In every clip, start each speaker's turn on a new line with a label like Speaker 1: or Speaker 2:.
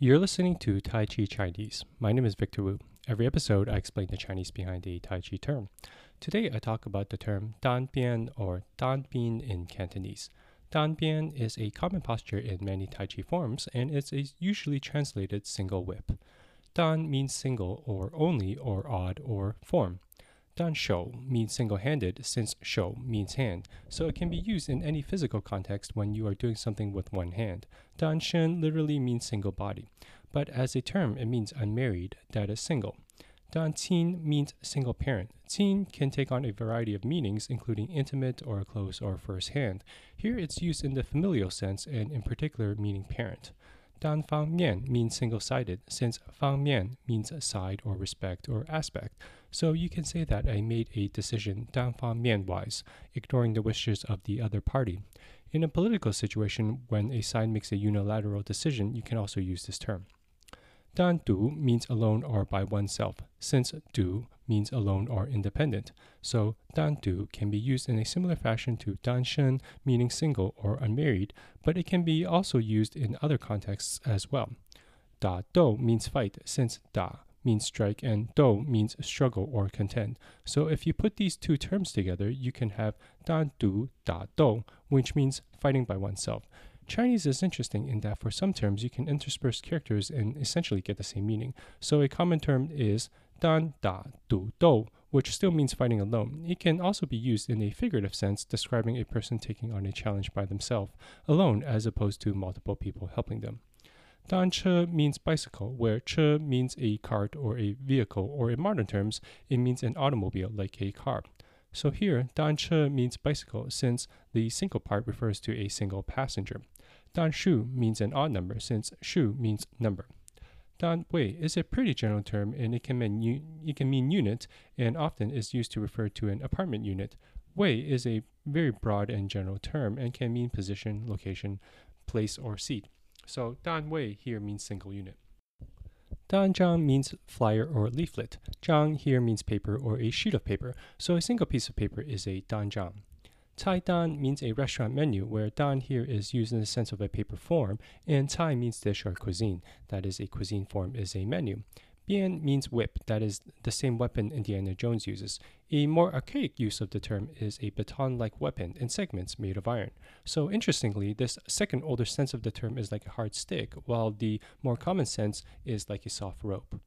Speaker 1: You're listening to Tai Chi Chinese. My name is Victor Wu. Every episode, I explain the Chinese behind a Tai Chi term. Today, I talk about the term Dan Bian or Dan Bin in Cantonese. Dan Bian is a common posture in many Tai Chi forms, and it's usually translated single whip. Dan means single or only or odd or form. Dan shou means single handed since shou means hand, so it can be used in any physical context when you are doing something with one hand. Dan shen literally means single body, but as a term it means unmarried, that is single. Dan qin means single parent. Qin can take on a variety of meanings, including intimate or close or first hand. Here it's used in the familial sense and in particular meaning parent. Dan fang mian means single sided, since fang mian means side or respect or aspect. So you can say that I made a decision dan fang mian wise, ignoring the wishes of the other party. In a political situation, when a side makes a unilateral decision, you can also use this term. Dan du means alone or by oneself, since du means alone or independent. So dan du can be used in a similar fashion to dan shen, meaning single or unmarried, but it can be also used in other contexts as well. Da dou means fight, since da means strike and dou means struggle or contend. So if you put these two terms together, you can have dan du da dou, which means fighting by oneself. Chinese is interesting in that for some terms you can intersperse characters and essentially get the same meaning. So a common term is dan da du dou, which still means fighting alone. It can also be used in a figurative sense, describing a person taking on a challenge by themselves, alone, as opposed to multiple people helping them. Dan che means bicycle, where che means a cart or a vehicle, or in modern terms, it means an automobile like a car. So here, dan che means bicycle since the single part refers to a single passenger. Dan shu means an odd number since shu means number. Dan wei is a pretty general term and it can mean it can mean unit and often is used to refer to an apartment unit. Wei is a very broad and general term and can mean position, location, place, or seat. So Dan wei here means single unit. Dan zhang means flyer or leaflet. Zhang here means paper or a sheet of paper, so a single piece of paper is a dan zhang. Cai dan means a restaurant menu, where dan here is used in the sense of a paper form, and cai means dish or cuisine. That is, a cuisine form is a menu. Bian means whip, that is the same weapon Indiana Jones uses. A more archaic use of the term is a baton like weapon in segments made of iron. So, interestingly, this second older sense of the term is like a hard stick, while the more common sense is like a soft rope.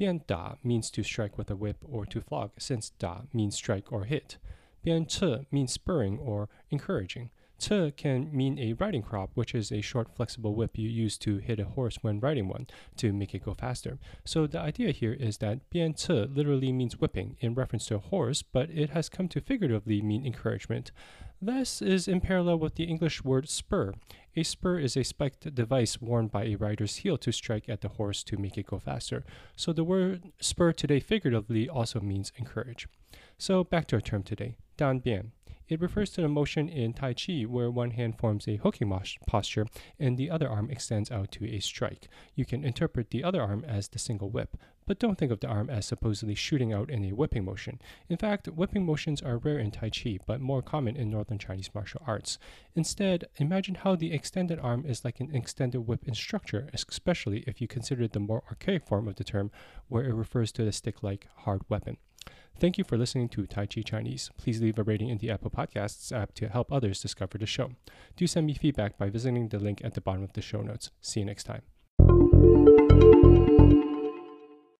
Speaker 1: Bian da means to strike with a whip or to flog, since da means strike or hit. Bian ce means spurring or encouraging. Ce can mean a riding crop, which is a short, flexible whip you use to hit a horse when riding one to make it go faster. So the idea here is that bian ce literally means whipping in reference to a horse, but it has come to figuratively mean encouragement. This is in parallel with the English word spur. A spur is a spiked device worn by a rider's heel to strike at the horse to make it go faster. So the word spur today figuratively also means encourage. So back to our term today, Dan Bian. It refers to the motion in Tai Chi where one hand forms a hooking posture and the other arm extends out to a strike. You can interpret the other arm as the single whip, but don't think of the arm as supposedly shooting out in a whipping motion. In fact, whipping motions are rare in Tai Chi, but more common in Northern Chinese martial arts. Instead, imagine how the extended arm is like an extended whip in structure, especially if you consider the more archaic form of the term, where it refers to the stick like hard weapon. Thank you for listening to Tai Chi Chinese. Please leave a rating in the Apple Podcasts app to help others discover the show. Do send me feedback by visiting the link at the bottom of the show notes. See you next time.